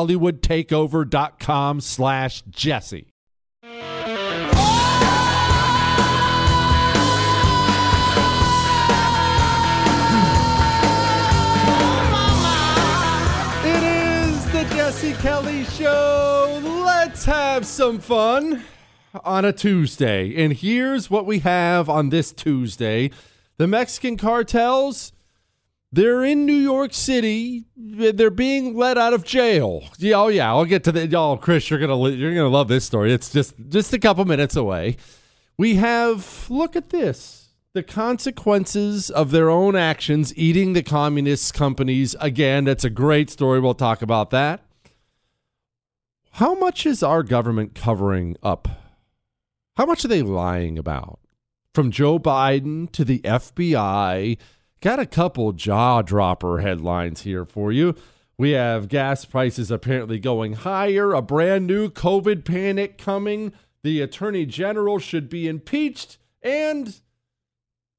hollywoodtakeover.com slash jesse. It is the jesse kelly show. Let's have some fun on a tuesday. And here's what we have on this tuesday. The mexican cartels they're in New York City. They're being let out of jail. Yeah, oh yeah, I'll get to the. Oh, Chris, you're gonna you're gonna love this story. It's just just a couple minutes away. We have look at this. The consequences of their own actions eating the communist companies. Again, that's a great story. We'll talk about that. How much is our government covering up? How much are they lying about? From Joe Biden to the FBI Got a couple jaw dropper headlines here for you. We have gas prices apparently going higher, a brand new COVID panic coming, the attorney general should be impeached, and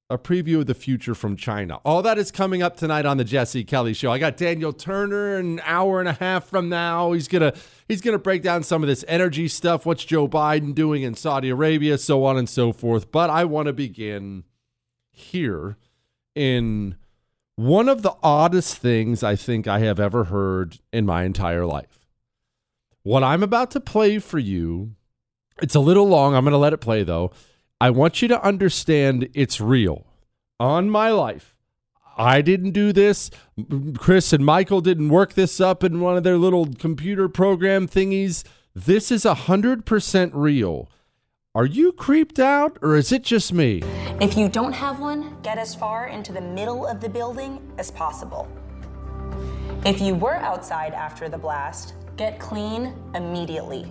a preview of the future from China. All that is coming up tonight on the Jesse Kelly show. I got Daniel Turner an hour and a half from now. He's going to he's going to break down some of this energy stuff, what's Joe Biden doing in Saudi Arabia, so on and so forth. But I want to begin here in one of the oddest things I think I have ever heard in my entire life. What I'm about to play for you, it's a little long. I'm going to let it play though. I want you to understand it's real. On my life, I didn't do this. Chris and Michael didn't work this up in one of their little computer program thingies. This is 100% real. Are you creeped out or is it just me? If you don't have one, get as far into the middle of the building as possible. If you were outside after the blast, get clean immediately.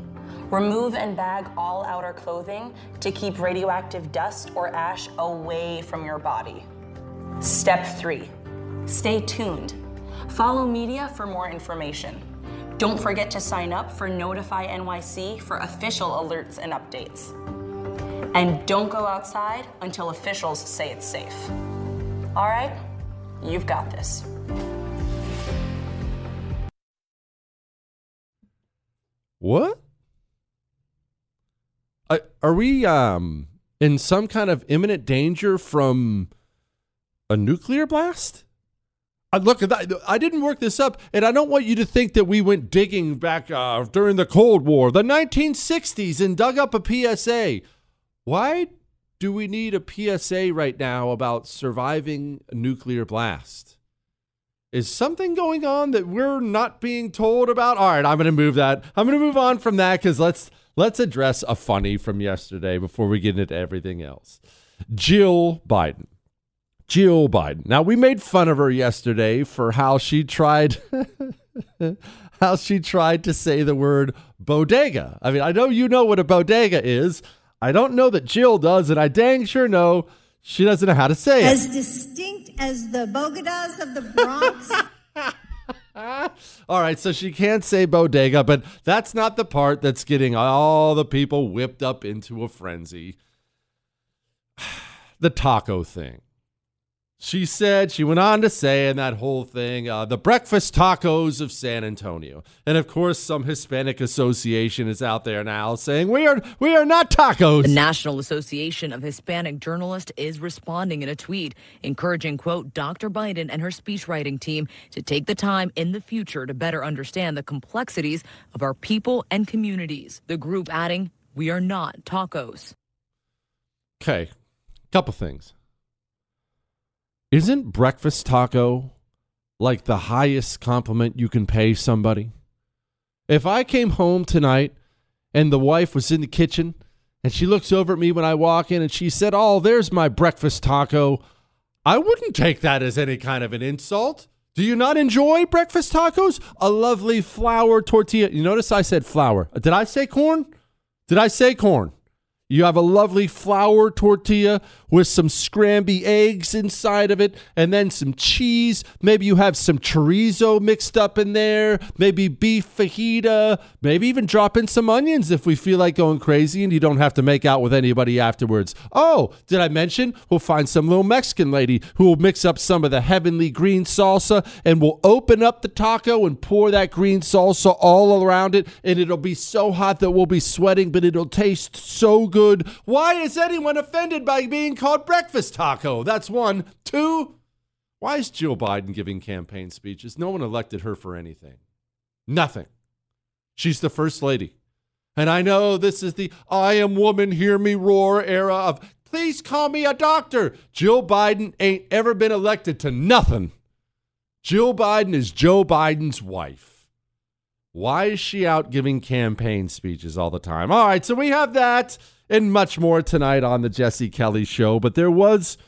Remove and bag all outer clothing to keep radioactive dust or ash away from your body. Step three, stay tuned. Follow media for more information. Don't forget to sign up for Notify NYC for official alerts and updates. And don't go outside until officials say it's safe. All right, you've got this. What? Are we um in some kind of imminent danger from a nuclear blast? I look, I didn't work this up, and I don't want you to think that we went digging back uh, during the Cold War, the 1960s, and dug up a PSA. Why do we need a PSA right now about surviving a nuclear blast? Is something going on that we're not being told about? All right, I'm going to move that. I'm going to move on from that because let's let's address a funny from yesterday before we get into everything else. Jill Biden Jill Biden. Now we made fun of her yesterday for how she tried how she tried to say the word bodega. I mean, I know you know what a bodega is. I don't know that Jill does, and I dang sure know she doesn't know how to say as it. As distinct as the bodegas of the Bronx. all right, so she can't say bodega, but that's not the part that's getting all the people whipped up into a frenzy. the taco thing. She said, she went on to say in that whole thing, uh, the breakfast tacos of San Antonio. And of course, some Hispanic association is out there now saying, we are, we are not tacos. The National Association of Hispanic Journalists is responding in a tweet, encouraging, quote, Dr. Biden and her speechwriting team to take the time in the future to better understand the complexities of our people and communities. The group adding, we are not tacos. Okay, couple things. Isn't breakfast taco like the highest compliment you can pay somebody? If I came home tonight and the wife was in the kitchen and she looks over at me when I walk in and she said, Oh, there's my breakfast taco, I wouldn't take that as any kind of an insult. Do you not enjoy breakfast tacos? A lovely flour tortilla. You notice I said flour. Did I say corn? Did I say corn? You have a lovely flour tortilla with some scramby eggs inside of it and then some cheese. Maybe you have some chorizo mixed up in there, maybe beef fajita, maybe even drop in some onions if we feel like going crazy and you don't have to make out with anybody afterwards. Oh, did I mention we'll find some little Mexican lady who will mix up some of the heavenly green salsa and we'll open up the taco and pour that green salsa all around it and it'll be so hot that we'll be sweating, but it'll taste so good good. Why is anyone offended by being called breakfast taco? That's one. Two, why is Jill Biden giving campaign speeches? No one elected her for anything. Nothing. She's the first lady. And I know this is the I am woman, hear me roar era of please call me a doctor. Jill Biden ain't ever been elected to nothing. Jill Biden is Joe Biden's wife. Why is she out giving campaign speeches all the time? All right, so we have that and much more tonight on the Jesse Kelly show. But there was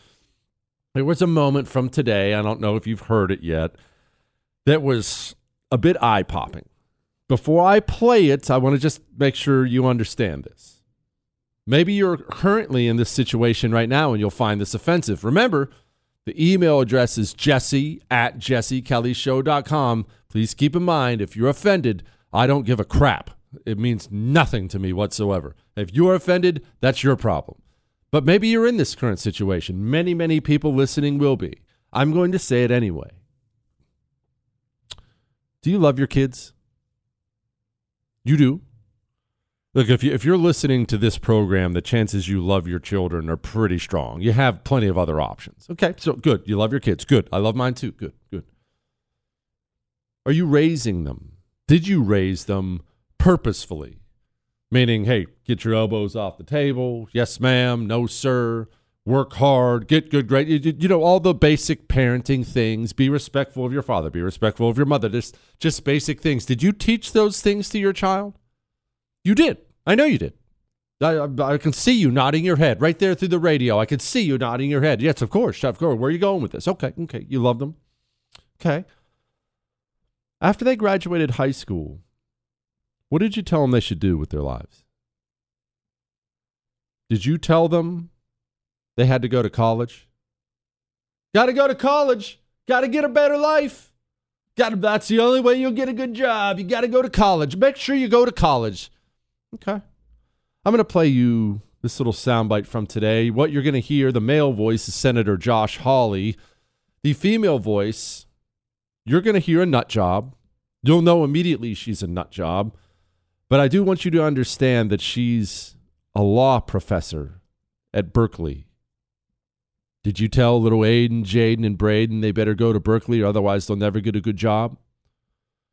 there was a moment from today, I don't know if you've heard it yet, that was a bit eye popping. Before I play it, I want to just make sure you understand this. Maybe you're currently in this situation right now and you'll find this offensive. Remember, the email address is jesse at jessekellyshow.com. Please keep in mind, if you're offended, I don't give a crap. It means nothing to me whatsoever. If you're offended, that's your problem. But maybe you're in this current situation. Many, many people listening will be. I'm going to say it anyway. Do you love your kids? You do. Look, if, you, if you're listening to this program, the chances you love your children are pretty strong. You have plenty of other options. Okay, so good. You love your kids. Good. I love mine too. Good, good. Are you raising them? Did you raise them purposefully? meaning, hey, get your elbows off the table. Yes, ma'am. No, sir. Work hard. Get good grades. You, you, know all the basic parenting things. Be respectful of your father. Be respectful of your mother. Just just basic things. Did you teach those things to your child? You did. I know you did. I, I, can see you nodding your head right there through the radio. I can see you nodding your head. Yes, of course, of course. Where are you going with this? Okay, okay. You love them. Okay. After they graduated high school, What did you tell them they should do with their lives? Did you tell them they had to go to college? Got to go to college. Got to get a better life. Got to, that's the only way you'll get a good job. You got to go to college. Make sure you go to college. Okay. I'm going to play you this little soundbite from today. What you're going to hear, the male voice is Senator Josh Hawley. The female voice, you're going to hear a nut job. You'll know immediately she's a nut job. But I do want you to understand that she's a law professor at Berkeley. Did you tell little Aiden, Jaden, and Braden they better go to Berkeley or otherwise they'll never get a good job?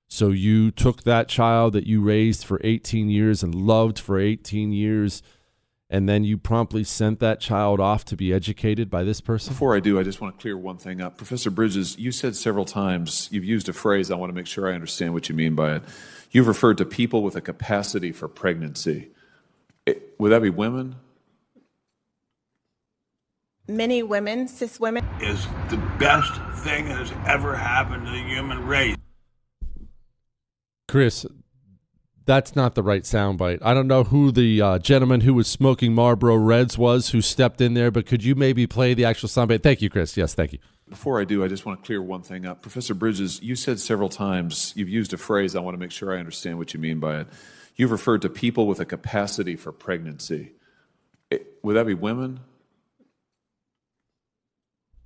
So you took that child that you raised for 18 years and loved for 18 years and then you promptly sent that child off to be educated by this person? Before I do, I just want to clear one thing up. Professor Bridges, you said several times, you've used a phrase, I want to make sure I understand what you mean by it. You've referred to people with a capacity for pregnancy. It, would that be women? Many women, cis women, is the best thing that has ever happened to the human race. Chris, that's not the right soundbite. I don't know who the uh, gentleman who was smoking Marlboro Reds was who stepped in there, but could you maybe play the actual soundbite? Thank you, Chris. Yes, thank you. Before I do, I just want to clear one thing up. Professor Bridges, you said several times, you've used a phrase, I want to make sure I understand what you mean by it. You've referred to people with a capacity for pregnancy. It, would that be women?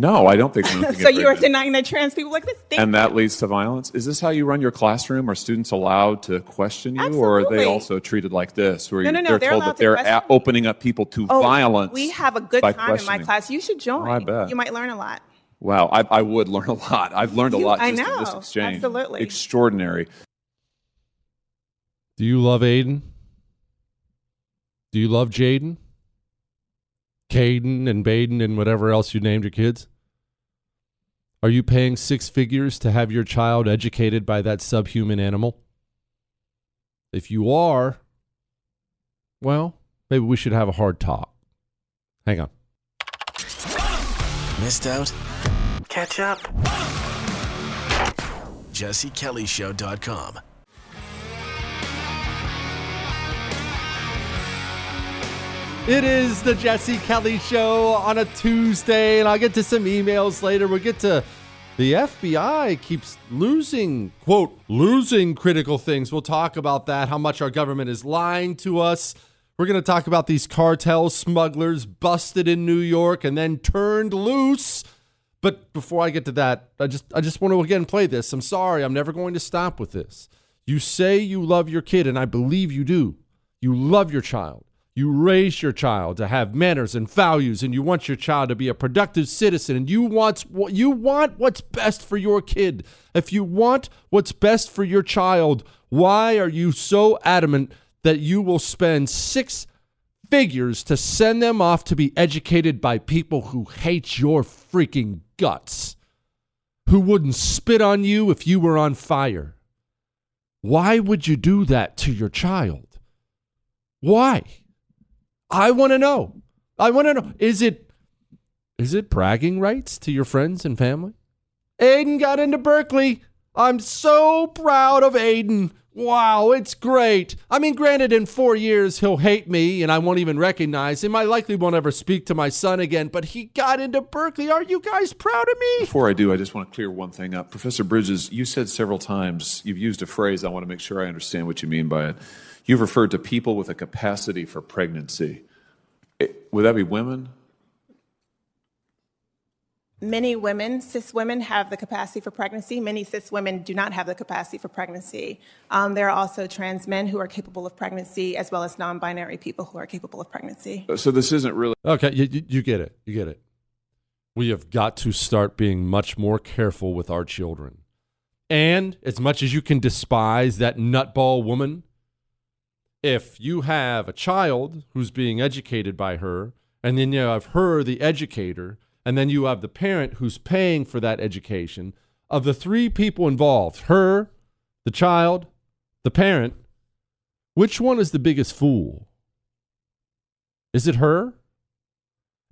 No, I don't think women so you are denying that trans people exist? Thank and that leads to violence. Is this how you run your classroom? Are students allowed to question you, or are they also treated like this, where No, no, no, they're, they're told that to they're a- opening up people to Oh, violence? We have a good time in my class. You should join. Oh, I bet. You might learn a lot. Wow, I, I would learn a lot. I've learned a You- lot I just in this exchange. absolutely. extraordinary. Do you love Aiden? Do you love Jaden? Caden and Baden and whatever else you named your kids? Are you paying six figures to have your child educated by that subhuman animal? If you are, well, maybe we should have a hard talk. Hang on. Missed out? Catch up. JesseKellyShow.com. It is the Jesse Kelly Show on a Tuesday, and I'll get to some emails later. We'll get to the FBI keeps losing, quote, losing critical things. We'll talk about that, how much our government is lying to us. We're going to talk about these cartel smugglers busted in New York and then turned loose. But before I get to that, I just I just want to again play this. I'm sorry, I'm never going to stop with this. You say you love your kid, and I believe you do. You love your child. You raise your child to have manners and values, and you want your child to be a productive citizen, and you want you want what's best for your kid. If you want what's best for your child, why are you so adamant that you will spend six figures to send them off to be educated by people who hate your freaking guts, who wouldn't spit on you if you were on fire? Why would you do that to your child? Why? I want to know. I want to know. Is it is it bragging rights to your friends and family? Aiden got into Berkeley. I'm so proud of Aiden. Wow, it's great. I mean, granted, in four years, he'll hate me and I won't even recognize him. I likely won't ever speak to my son again, but he got into Berkeley. Are you guys proud of me? Before I do, I just want to clear one thing up. Professor Bridges, you said several times, you've used a phrase, I want to make sure I understand what you mean by it. You've referred to people with a capacity for pregnancy. It, would that be women? Many women, cis women, have the capacity for pregnancy. Many cis women do not have the capacity for pregnancy. Um, there are also trans men who are capable of pregnancy, as well as non binary people who are capable of pregnancy. So this isn't really. Okay, you, you, you get it. You get it. We have got to start being much more careful with our children. And as much as you can despise that nutball woman, if you have a child who's being educated by her, and then you have her, the educator, and then you have the parent who's paying for that education. Of the three people involved, her, the child, the parent, which one is the biggest fool? Is it her?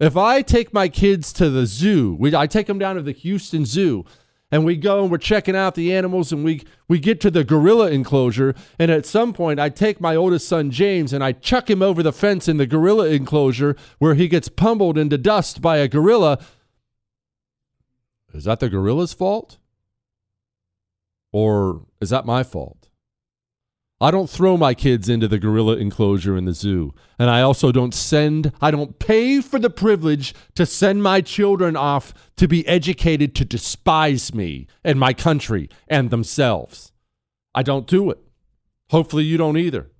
If I take my kids to the zoo, I take them down to the Houston Zoo, and we go and we're checking out the animals, and we we get to the gorilla enclosure, and at some point I take my oldest son James and I chuck him over the fence in the gorilla enclosure where he gets pummeled into dust by a gorilla. Is that the gorilla's fault? Or is that my fault? I don't throw my kids into the gorilla enclosure in the zoo. And I also don't send, I don't pay for the privilege to send my children off to be educated to despise me and my country and themselves. I don't do it. Hopefully you don't either.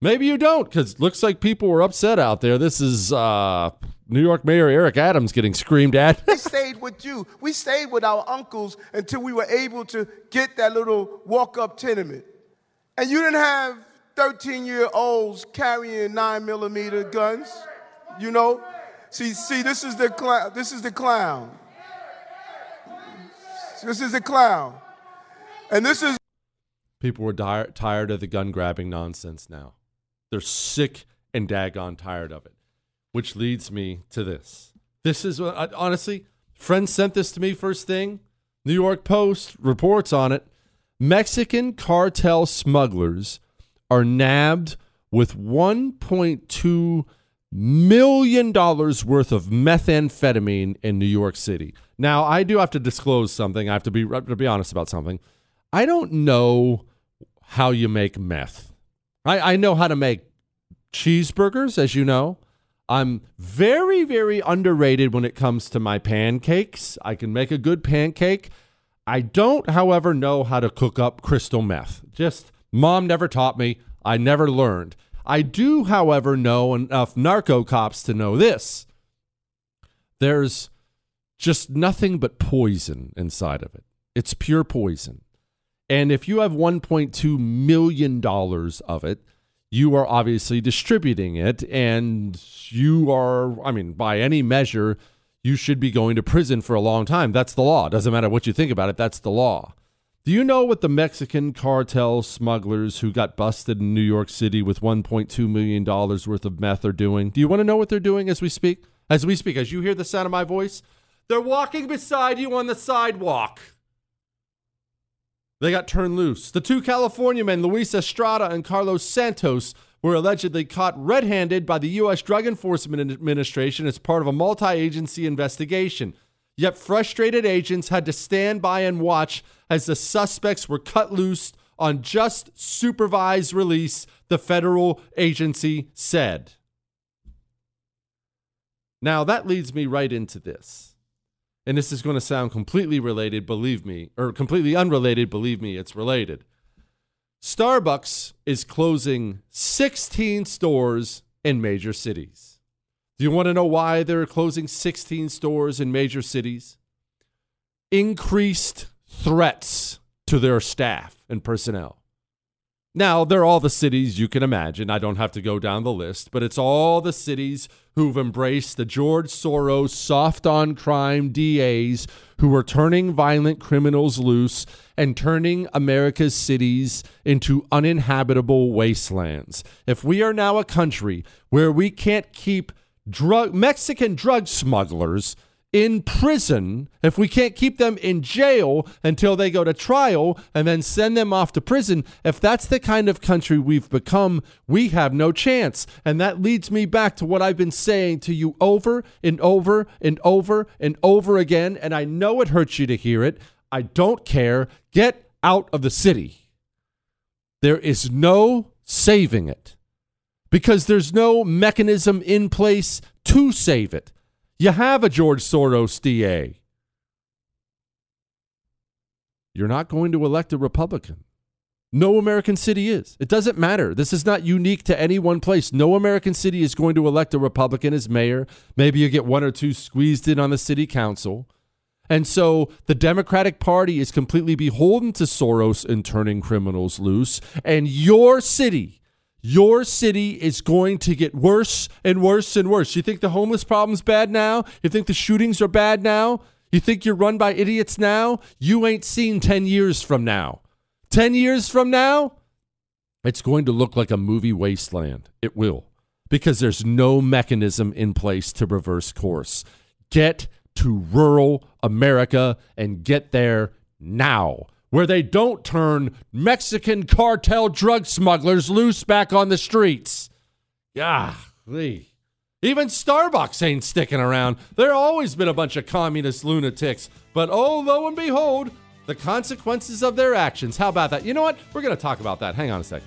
Maybe you don't, because looks like people were upset out there. This is uh, New York Mayor Eric Adams getting screamed at. we stayed with you. We stayed with our uncles until we were able to get that little walk up tenement. And you didn't have 13 year olds carrying nine millimeter guns, you know? See, see, this is the clown. This is the clown. This is the clown. And this is. People were di- tired of the gun grabbing nonsense now. They're sick and daggone tired of it. Which leads me to this. This is honestly, friends sent this to me first thing. New York Post reports on it. Mexican cartel smugglers are nabbed with 1.2 million dollars worth of methamphetamine in New York City. Now, I do have to disclose something. I have to be to be honest about something. I don't know how you make meth. I, I know how to make cheeseburgers, as you know. I'm very, very underrated when it comes to my pancakes. I can make a good pancake. I don't, however, know how to cook up crystal meth. Just mom never taught me. I never learned. I do, however, know enough narco cops to know this. There's just nothing but poison inside of it. It's pure poison. And if you have $1.2 million of it, you are obviously distributing it. And you are, I mean, by any measure, you should be going to prison for a long time. That's the law. Doesn't matter what you think about it, that's the law. Do you know what the Mexican cartel smugglers who got busted in New York City with $1.2 million worth of meth are doing? Do you want to know what they're doing as we speak? As we speak, as you hear the sound of my voice, they're walking beside you on the sidewalk. They got turned loose. The two California men, Luis Estrada and Carlos Santos, were allegedly caught red handed by the U.S. Drug Enforcement Administration as part of a multi agency investigation. Yet frustrated agents had to stand by and watch as the suspects were cut loose on just supervised release, the federal agency said. Now, that leads me right into this. And this is going to sound completely related, believe me, or completely unrelated, believe me, it's related. Starbucks is closing 16 stores in major cities. Do you want to know why they're closing 16 stores in major cities? Increased threats to their staff and personnel. Now, they're all the cities you can imagine. I don't have to go down the list, but it's all the cities who've embraced the George Soros soft on crime DAs who are turning violent criminals loose and turning America's cities into uninhabitable wastelands. If we are now a country where we can't keep drug Mexican drug smugglers in prison, if we can't keep them in jail until they go to trial and then send them off to prison, if that's the kind of country we've become, we have no chance. And that leads me back to what I've been saying to you over and over and over and over again. And I know it hurts you to hear it. I don't care. Get out of the city. There is no saving it because there's no mechanism in place to save it. You have a George Soros DA. You're not going to elect a Republican. No American city is. It doesn't matter. This is not unique to any one place. No American city is going to elect a Republican as mayor. Maybe you get one or two squeezed in on the city council. And so the Democratic Party is completely beholden to Soros in turning criminals loose. And your city, your city is going to get worse and worse and worse. You think the homeless problem's bad now? You think the shootings are bad now? You think you're run by idiots now? You ain't seen 10 years from now. 10 years from now, it's going to look like a movie wasteland. It will. Because there's no mechanism in place to reverse course. Get to rural America and get there now, where they don't turn Mexican cartel drug smugglers loose back on the streets. Golly. Even Starbucks ain't sticking around. There always been a bunch of communist lunatics. But oh, lo and behold, the consequences of their actions. How about that? You know what? We're going to talk about that. Hang on a second.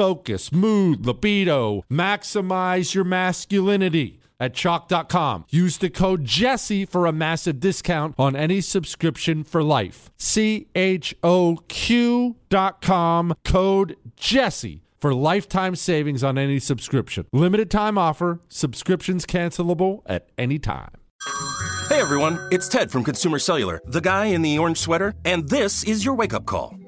focus, mood, libido, maximize your masculinity. at choq.com. Use the code Jesse for a massive discount on any subscription for life. C H O Q.com, code Jesse for lifetime savings on any subscription. Limited time offer, subscriptions cancelable at any time. Hey everyone, it's Ted from Consumer Cellular, the guy in the orange sweater, and this is your wake up call.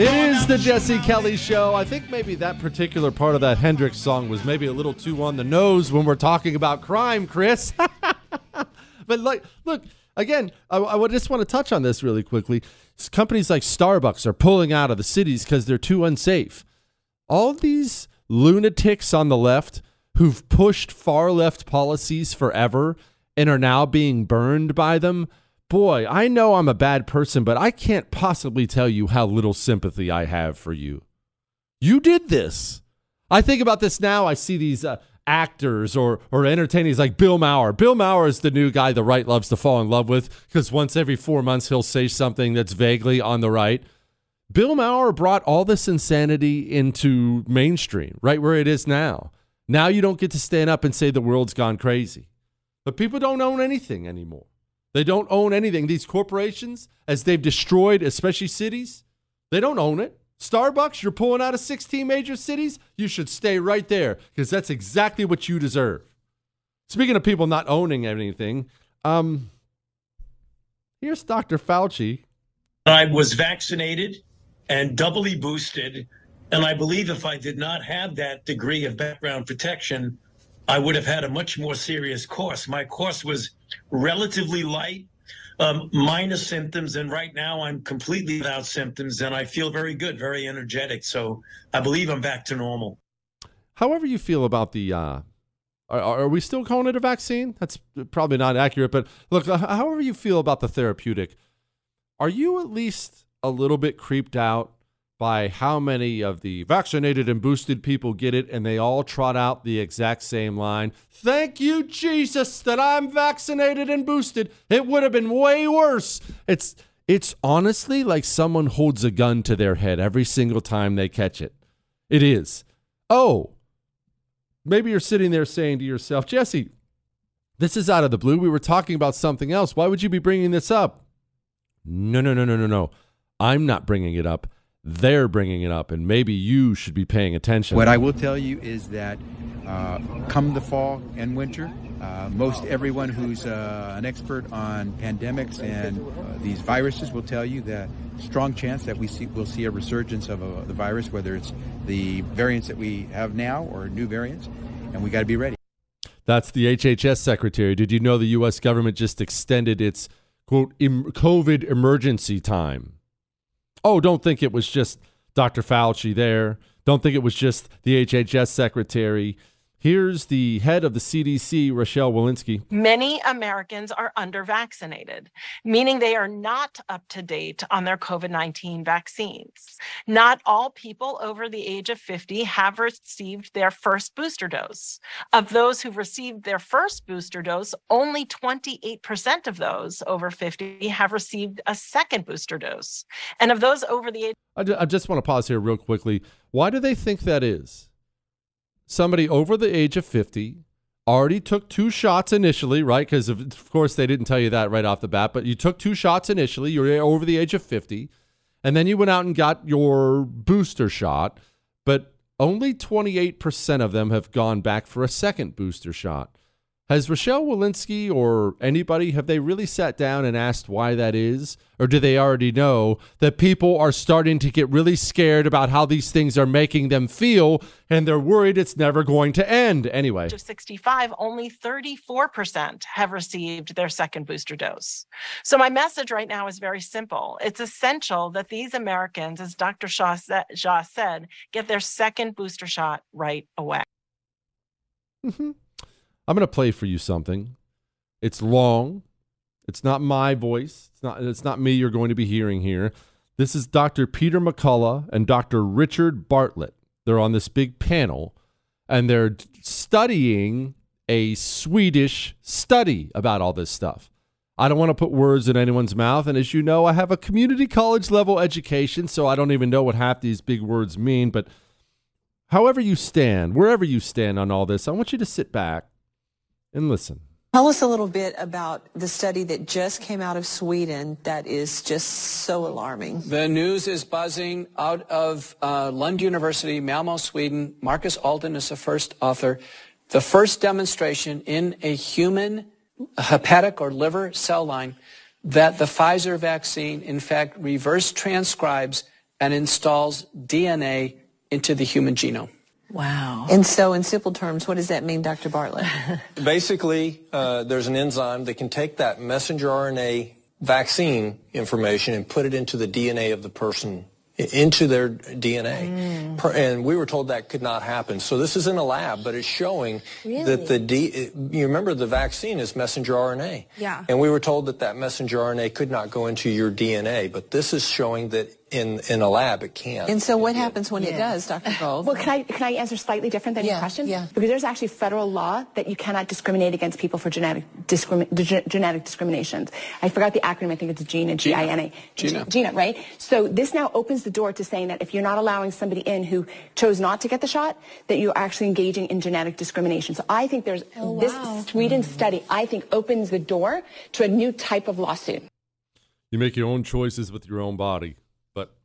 It is the Jesse Kelly Show. I think maybe that particular part of that Hendrix song was maybe a little too on the nose when we're talking about crime, Chris. but like, look again. I, I just want to touch on this really quickly. Companies like Starbucks are pulling out of the cities because they're too unsafe. All these lunatics on the left who've pushed far left policies forever and are now being burned by them boy, I know I'm a bad person, but I can't possibly tell you how little sympathy I have for you. You did this. I think about this now. I see these uh, actors or or entertainers like Bill Maher. Bill Maher is the new guy the right loves to fall in love with because once every four months he'll say something that's vaguely on the right. Bill Maher brought all this insanity into mainstream, right where it is now. Now you don't get to stand up and say the world's gone crazy. But people don't own anything anymore. They don't own anything. These corporations, as they've destroyed, especially cities, they don't own it. Starbucks, you're pulling out of 16 major cities. You should stay right there because that's exactly what you deserve. Speaking of people not owning anything, um, here's Dr. Fauci. I was vaccinated and doubly boosted. And I believe if I did not have that degree of background protection, I would have had a much more serious course. My course was relatively light, um, minor symptoms, and right now I'm completely without symptoms, and I feel very good, very energetic. So I believe I'm back to normal. However, you feel about the. Uh, are, are we still calling it a vaccine? That's probably not accurate, but look, uh, however you feel about the therapeutic, are you at least a little bit creeped out by how many of the vaccinated and boosted people get it, and they all trot out the exact same line. Thank you, Jesus, that I'm vaccinated and boosted. It would have been way worse. It's it's honestly like someone holds a gun to their head every single time they catch it. It is. Oh, maybe you're sitting there saying to yourself, Jesse, this is out of the blue. We were talking about something else. Why would you be bringing this up? No, no, no, no, no, no. I'm not bringing it up they're bringing it up, and maybe you should be paying attention. What I will tell you is that uh, come the fall and winter, uh, most everyone who's uh, an expert on pandemics and uh, these viruses will tell you that strong chance that we see we'll see a resurgence of uh, the virus, whether it's the variants that we have now or new variants, and we got to be ready. That's the HHS secretary. Did you know the U.S. government just extended its quote COVID emergency time? Oh, don't think it was just Dr. Fauci there. Don't think it was just the HHS secretary. Here's the head of the CDC, Rochelle Walensky. Many Americans are under vaccinated, meaning they are not up to date on their COVID 19 vaccines. Not all people over the age of 50 have received their first booster dose. Of those who've received their first booster dose, only 28% of those over 50 have received a second booster dose. And of those over the age. I just want to pause here real quickly. Why do they think that is? Somebody over the age of 50 already took two shots initially, right? Because of, of, course they didn't tell you that right off the bat, but you took two shots initially. You're over the age of 50, and then you went out and got your booster shot, but only 28% of them have gone back for a second booster shot. Has Rochelle Walensky or anybody have they really sat down and asked why that is, or do they already know that people are starting to get really scared about how these things are making them feel, and they're worried it's never going to end anyway? Of 65, only 34% have received their second booster dose. So my message right now is very simple. It's essential that these Americans, as Dr. Jha, Jha said, get their second booster shot right away. Mm-hmm. I'm going to play for you something. It's long. It's not my voice. It's not it's not me you're going to be hearing here. This is Dr. Peter McCullough and Dr. Richard Bartlett. They're on this big panel and they're studying a Swedish study about all this stuff. I don't want to put words in anyone's mouth. And as you know, I have a community college level education, so I don't even know what half these big words mean. But however you stand, wherever you stand on all this, I want you to sit back and listen. Tell us a little bit about the study that just came out of Sweden that is just so alarming. The news is buzzing out of uh, Lund University, Malmo, Sweden. Markus Aldén is the first author. The first demonstration in a human hepatic or liver cell line that the Pfizer vaccine, in fact, reverse transcribes and installs DNA into the human genome. Wow. And so, in simple terms, what does that mean, Dr. Bartlett? Basically, uh, there's an enzyme that can take that messenger RNA vaccine information and put it into the DNA of the person into their DNA. Mm. And we were told that could not happen. So this is in a lab, but it's showing really? that the D, you remember the vaccine is messenger RNA. Yeah. And we were told that that messenger RNA could not go into your DNA, but this is showing that in, in a lab, it can. And so what happens when yeah. it does, Dr. Gold? Well, can I, can I answer slightly different than yeah, your question? Yeah. Because there's actually federal law that you cannot discriminate against people for genetic, discrimi- genetic discriminations. I forgot the acronym. I think it's GINA, G-I-N-A. GINA. GINA, right? So this now opens the door to saying that if you're not allowing somebody in who chose not to get the shot, that you're actually engaging in genetic discrimination. So I think there's oh, this wow. Sweden study, I think, opens the door to a new type of lawsuit. You make your own choices with your own body.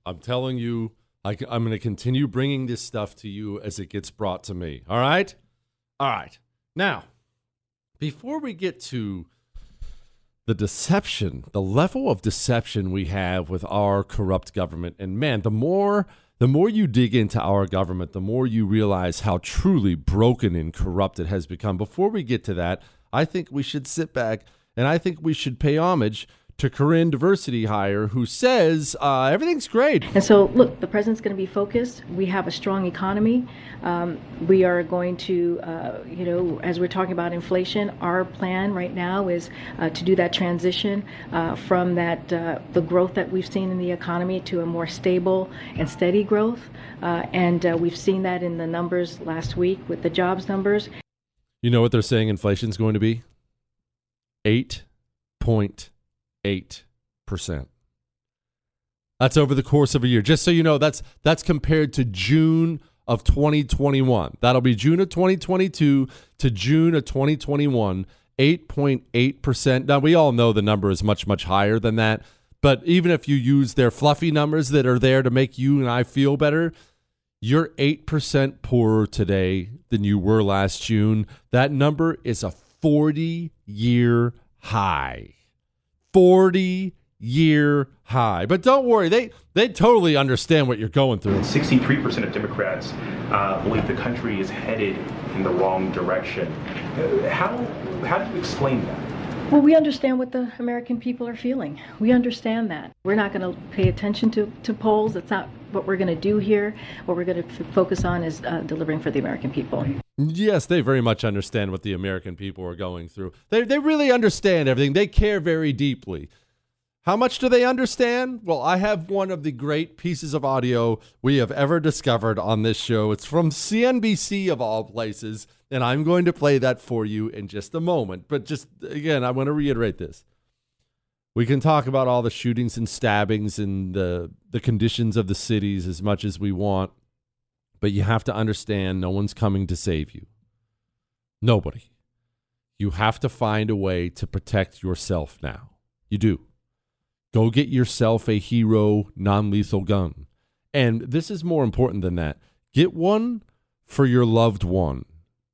I'm telling you, I, am going to continue bringing this stuff to you as it gets brought to me. All right? All right. Now, before we get to the deception, the level of deception we have with our corrupt government, and man, the more the more you dig into our government, the more you realize how truly broken and corrupt it has become. Before we get to that, I think we should sit back and I think we should pay homage to Karine Diversity Hire, who says uh, everything's great. And so, look, the president's going to be focused. We have a strong economy. Um, we are going to, uh, you know, as we're talking about inflation, our plan right now is uh, to do that transition uh, from that uh, the growth that we've seen in the economy to a more stable and steady growth. Uh, and we've seen that in the numbers last week with the jobs numbers. You know what they're saying inflation's going to be? Eight point 8%. That's over the course of a year. Just so you know, that's that's compared to June of 2021. That'll be June of 2022 to June of 2021, 8.8%. Now, we all know the number is much, much higher than that. But even if you use their fluffy numbers that are there to make you and I feel better, you're 8% poorer today than you were last June. That number is a 40 year high. 40 year high. But don't worry, they, they totally understand what you're going through. 63% of Democrats uh, believe the country is headed in the wrong direction. Uh, how, how do you explain that? Well, we understand what the American people are feeling. We understand that. We're not going to pay attention to, to polls. That's not what we're going to do here. What we're going to f- focus on is uh, delivering for the American people. Yes, they very much understand what the American people are going through. They, they really understand everything. They care very deeply. How much do they understand? Well, I have one of the great pieces of audio we have ever discovered on this show. It's from CNBC, of all places, and I'm going to play that for you in just a moment. But just again, I want to reiterate this. We can talk about all the shootings and stabbings and the, the conditions of the cities as much as we want, but you have to understand no one's coming to save you. Nobody. You have to find a way to protect yourself now. You do. Go get yourself a hero non lethal gun. And this is more important than that. Get one for your loved one.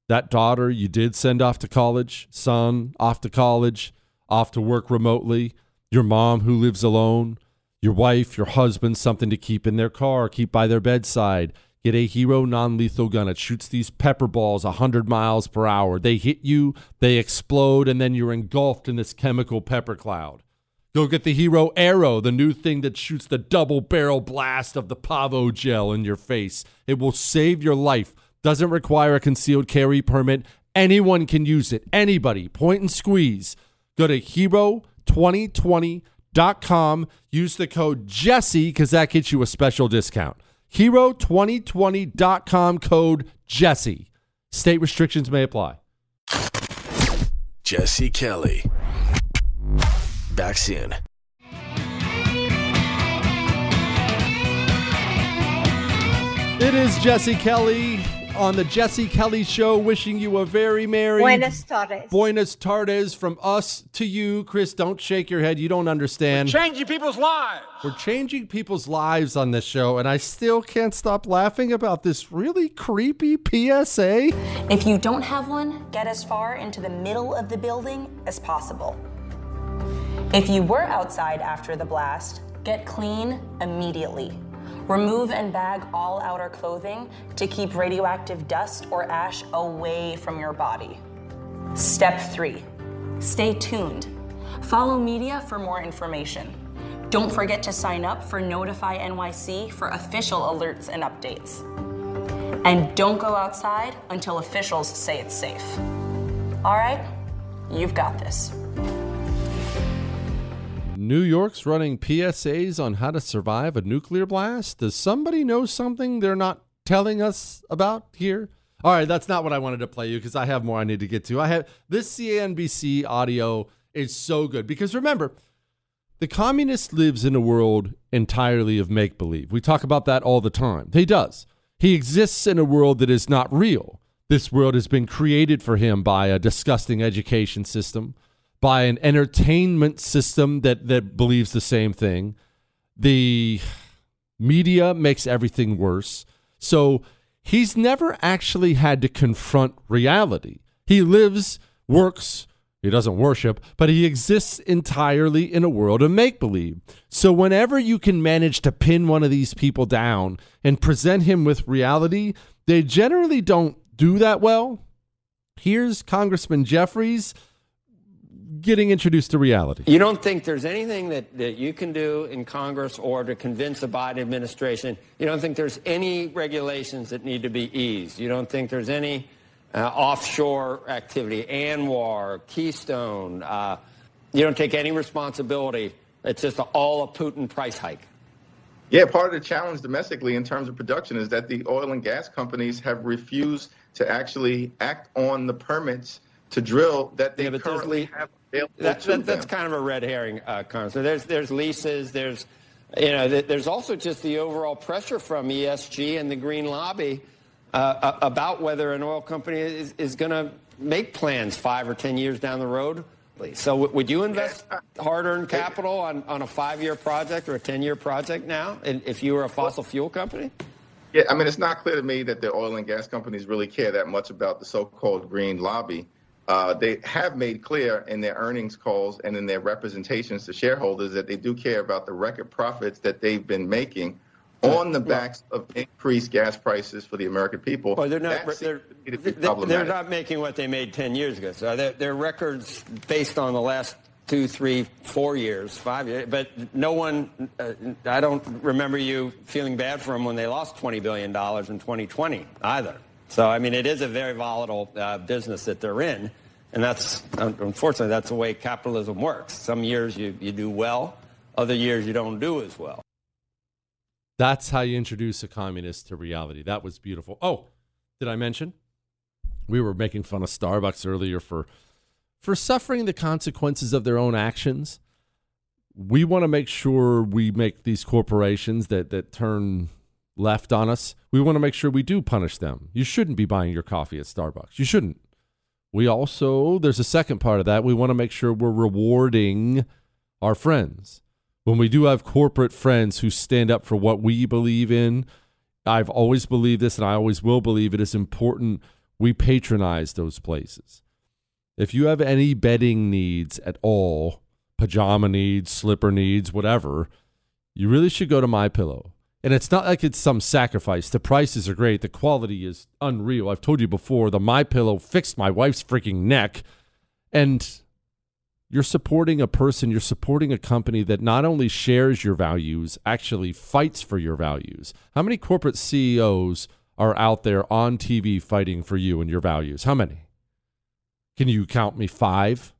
That daughter you did send off to college, son off to college, off to work remotely, your mom who lives alone, your wife, your husband, something to keep in their car, keep by their bedside. Get a Hero non lethal gun. It shoots these pepper balls 100 miles per hour. They hit you, they explode, and then you're engulfed in this chemical pepper cloud. Go get the Hero Arrow, the new thing that shoots the double barrel blast of the PAVA gel in your face. It will save your life. Doesn't require a concealed carry permit Anyone can use it. Anybody. Point and squeeze. Go to hero2020.com. Use the code Jesse because that gets you a special discount. Hero2020.com code Jesse. State restrictions may apply. Jesse Kelly. Back soon. It is Jesse Kelly on the Jesse Kelly Show, wishing you a very merry Buenas tardes. Buenas tardes from us to you, Chris. Don't shake your head. You don't understand. Changing people's lives. We're changing people's lives on this show, and I still can't stop laughing about this really creepy PSA. If you don't have one, get as far into the middle of the building as possible. If you were outside after the blast, get clean immediately. Remove and bag all outer clothing to keep radioactive dust or ash away from your body. Step three, stay tuned. Follow media for more information. Don't forget to sign up for Notify NYC for official alerts and updates. And don't go outside until officials say it's safe. All right? You've got this. New York's running PSAs on how to survive a nuclear blast. Does somebody know something they're not telling us about here? All right, that's not what I wanted to play you because I have more I need to get to. I have this CNBC audio is so good because remember, the communist lives in a world entirely of make believe. We talk about that all the time. He does. He exists in a world that is not real. This world has been created for him by a disgusting education system, by an entertainment system that that believes the same thing. The media makes everything worse. So he's never actually had to confront reality. He lives, works, he doesn't worship, but he exists entirely in a world of make believe. So, whenever you can manage to pin one of these people down and present him with reality, they generally don't do that well. Here's Congressman Jeffries getting introduced to reality. You don't think there's anything that, that you can do in Congress or to convince the Biden administration? You don't think there's any regulations that need to be eased? You don't think there's any uh, offshore activity, ANWR, Keystone? Uh, you don't take any responsibility. It's just all a Putin price hike. Yeah, part of the challenge domestically in terms of production is that the oil and gas companies have refused to actually act on the permits to drill that they Yeah, currently have available That, that, that's kind of a red herring, uh, Congressman. There's there's leases. There's you know th- there's also just the overall pressure from ESG and the green lobby uh, uh, about whether an oil company is, is going to make plans five or ten years down the road. So w- would you invest hard-earned capital on, on a five-year project or a ten-year project now, if you were a fossil fuel company? Yeah, I mean, it's not clear to me that the oil and gas companies really care that much about the so-called green lobby. Uh, they have made clear in their earnings calls and in their representations to shareholders that they do care about the record profits that they've been making on the backs of increased gas prices for the American people. Well, they're not. They're, seems to be they're, not making what they made ten years ago. So their, their records based on the last two, three, four years, five years. But no one. Uh, I don't remember you feeling bad for them when they lost twenty billion dollars in 2020 either. So I mean, it is a very volatile uh, business that they're in, and that's unfortunately that's the way capitalism works. Some years you, you do well, other years you don't do as well. That's how you introduce a communist to reality. That was beautiful. Oh, did I mention? We were making fun of Starbucks earlier for for suffering the consequences of their own actions. We want to make sure we make these corporations that that turn left on us. We want to make sure we do punish them. You shouldn't be buying your coffee at Starbucks. You shouldn't. We also there's a second part of that. We want to make sure we're rewarding our friends. When we do have corporate friends who stand up for what we believe in, I've always believed this and I always will believe it is important we patronize those places. If you have any bedding needs at all, pajama needs, slipper needs, whatever, you really should go to My Pillow. And it's not like it's some sacrifice. The prices are great. The quality is unreal. I've told you before, the My Pillow fixed my wife's freaking neck. And you're supporting a person, you're supporting a company that not only shares your values, actually fights for your values. How many corporate CEOs are out there on TV fighting for you and your values? How many? Can you count me five?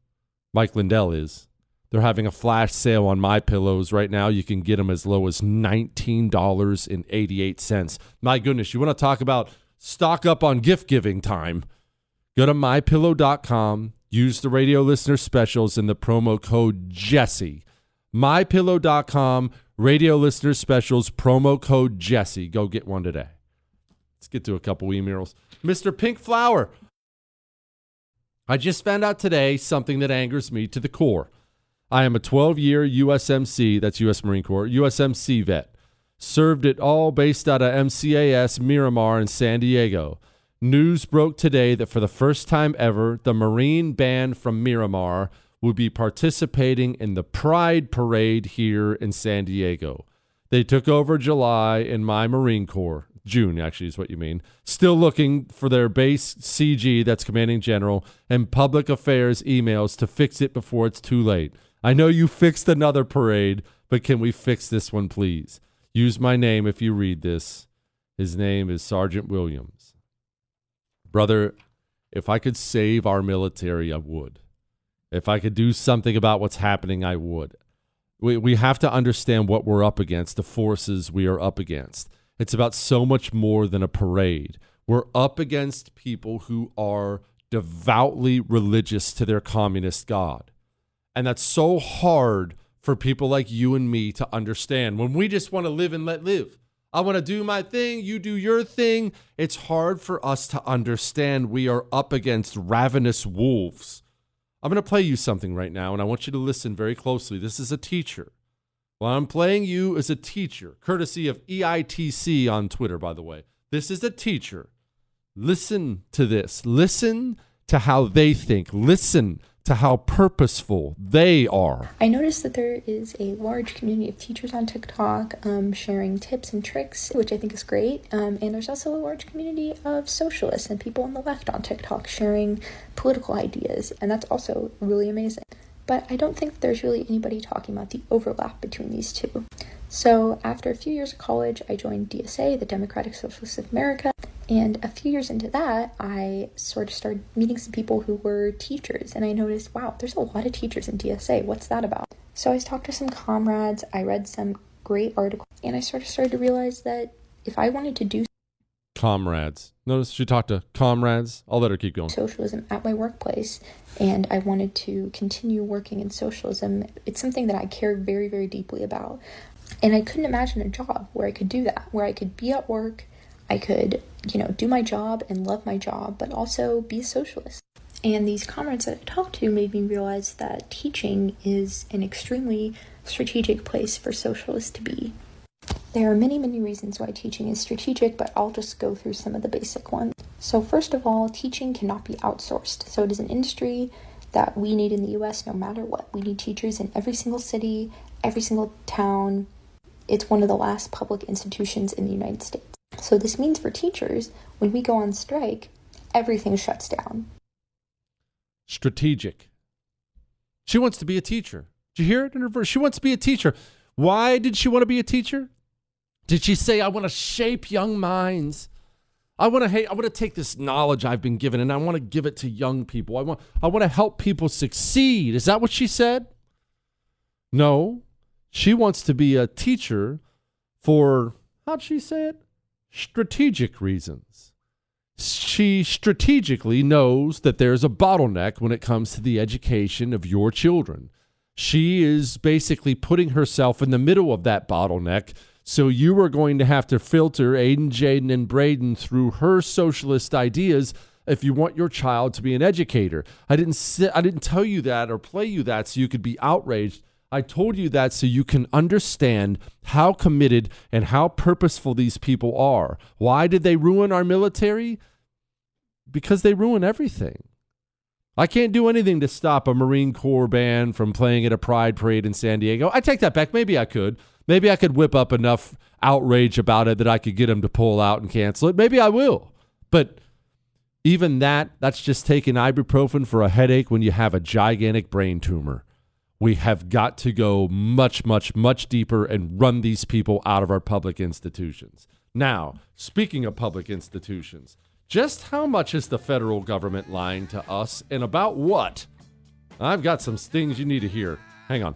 Mike Lindell is. They're having a flash sale on my pillows right now. You can get them as low as $19.88. My goodness, you want to talk about stock up on gift giving time? Go to mypillow.com, use the radio listener specials and the promo code Jesse. mypillow.com, radio listener specials, promo code Jesse. Go get one today. Let's get to a couple emails. Mr. Pink Flower. I just found out today something that angers me to the core. I am a 12 year USMC, that's U.S. Marine Corps, USMC vet. Served it all based out of MCAS Miramar in San Diego. News broke today that for the first time ever, the Marine Band from Miramar will be participating in the Pride Parade here in San Diego. They took over July in my Marine Corps. June, actually, is what you mean. Still looking for their base CG, that's commanding general, and public affairs emails to fix it before it's too late. I know you fixed another parade, but can we fix this one, please? Use my name if you read this. His name is Sergeant Williams. Brother, if I could save our military, I would. If I could do something about what's happening, I would. We, we have to understand what we're up against, the forces we are up against. It's about so much more than a parade. We're up against people who are devoutly religious to their communist God. And that's so hard for people like you and me to understand when we just want to live and let live. I want to do my thing, you do your thing. It's hard for us to understand we are up against ravenous wolves. I'm going to play you something right now, and I want you to listen very closely. This is a teacher. Well, I'm playing you as a teacher, courtesy of EITC on Twitter, by the way. This is a teacher. Listen to this. Listen to how they think. Listen to how purposeful they are. I noticed that there is a large community of teachers on TikTok um, sharing tips and tricks, which I think is great. Um, and there's also a large community of socialists and people on the left on TikTok sharing political ideas, and that's also really amazing. But I don't think there's really anybody talking about the overlap between these two. So, after a few years of college, I joined DSA, the Democratic Socialists of America, and a few years into that, I sort of started meeting some people who were teachers, and I noticed, wow, there's a lot of teachers in DSA. What's that about? So I talked to some comrades, I read some great articles, and I sort of started to realize that if I wanted to do comrades. Notice she talked to comrades. I'll let her keep going. Socialism at my workplace, and I wanted to continue working in socialism. It's something that I care very, very deeply about. And I couldn't imagine a job where I could do that, where I could be at work I could, you know, do my job and love my job, but also be a socialist. And these comrades that I talked to made me realize that teaching is an extremely strategic place for socialists to be. There are many, many reasons why teaching is strategic, but I'll just go through some of the basic ones. So, first of all, teaching cannot be outsourced. So, it is an industry that we need in the US no matter what. We need teachers in every single city, every single town. It's one of the last public institutions in the United States. So this means for teachers, when we go on strike, everything shuts down. Strategic. She wants to be a teacher. Did you hear it in her verse? She wants to be a teacher. Why did she want to be a teacher? Did she say, I want to shape young minds? I want to hey, I want to take this knowledge I've been given and I want to give it to young people. I want I want to help people succeed. Is that what she said? No. She wants to be a teacher for how'd she say it? Strategic reasons. She strategically knows that there's a bottleneck when it comes to the education of your children. She is basically putting herself in the middle of that bottleneck. So you are going to have to filter Aiden, Jaden, and Braden through her socialist ideas if you want your child to be an educator. I didn't sit, I didn't tell you that or play you that so you could be outraged. I told you that so you can understand how committed and how purposeful these people are. Why did they ruin our military? Because they ruin everything. I can't do anything to stop a Marine Corps band from playing at a pride parade in San Diego. I take that back. Maybe I could. Maybe I could whip up enough outrage about it that I could get them to pull out and cancel it. Maybe I will. But even that, that's just taking ibuprofen for a headache when you have a gigantic brain tumor we have got to go much, much, much deeper and run these people out of our public institutions. Now, speaking of public institutions, Just how much is the federal government lying to us and about what? I've got some things you need to hear. Hang on.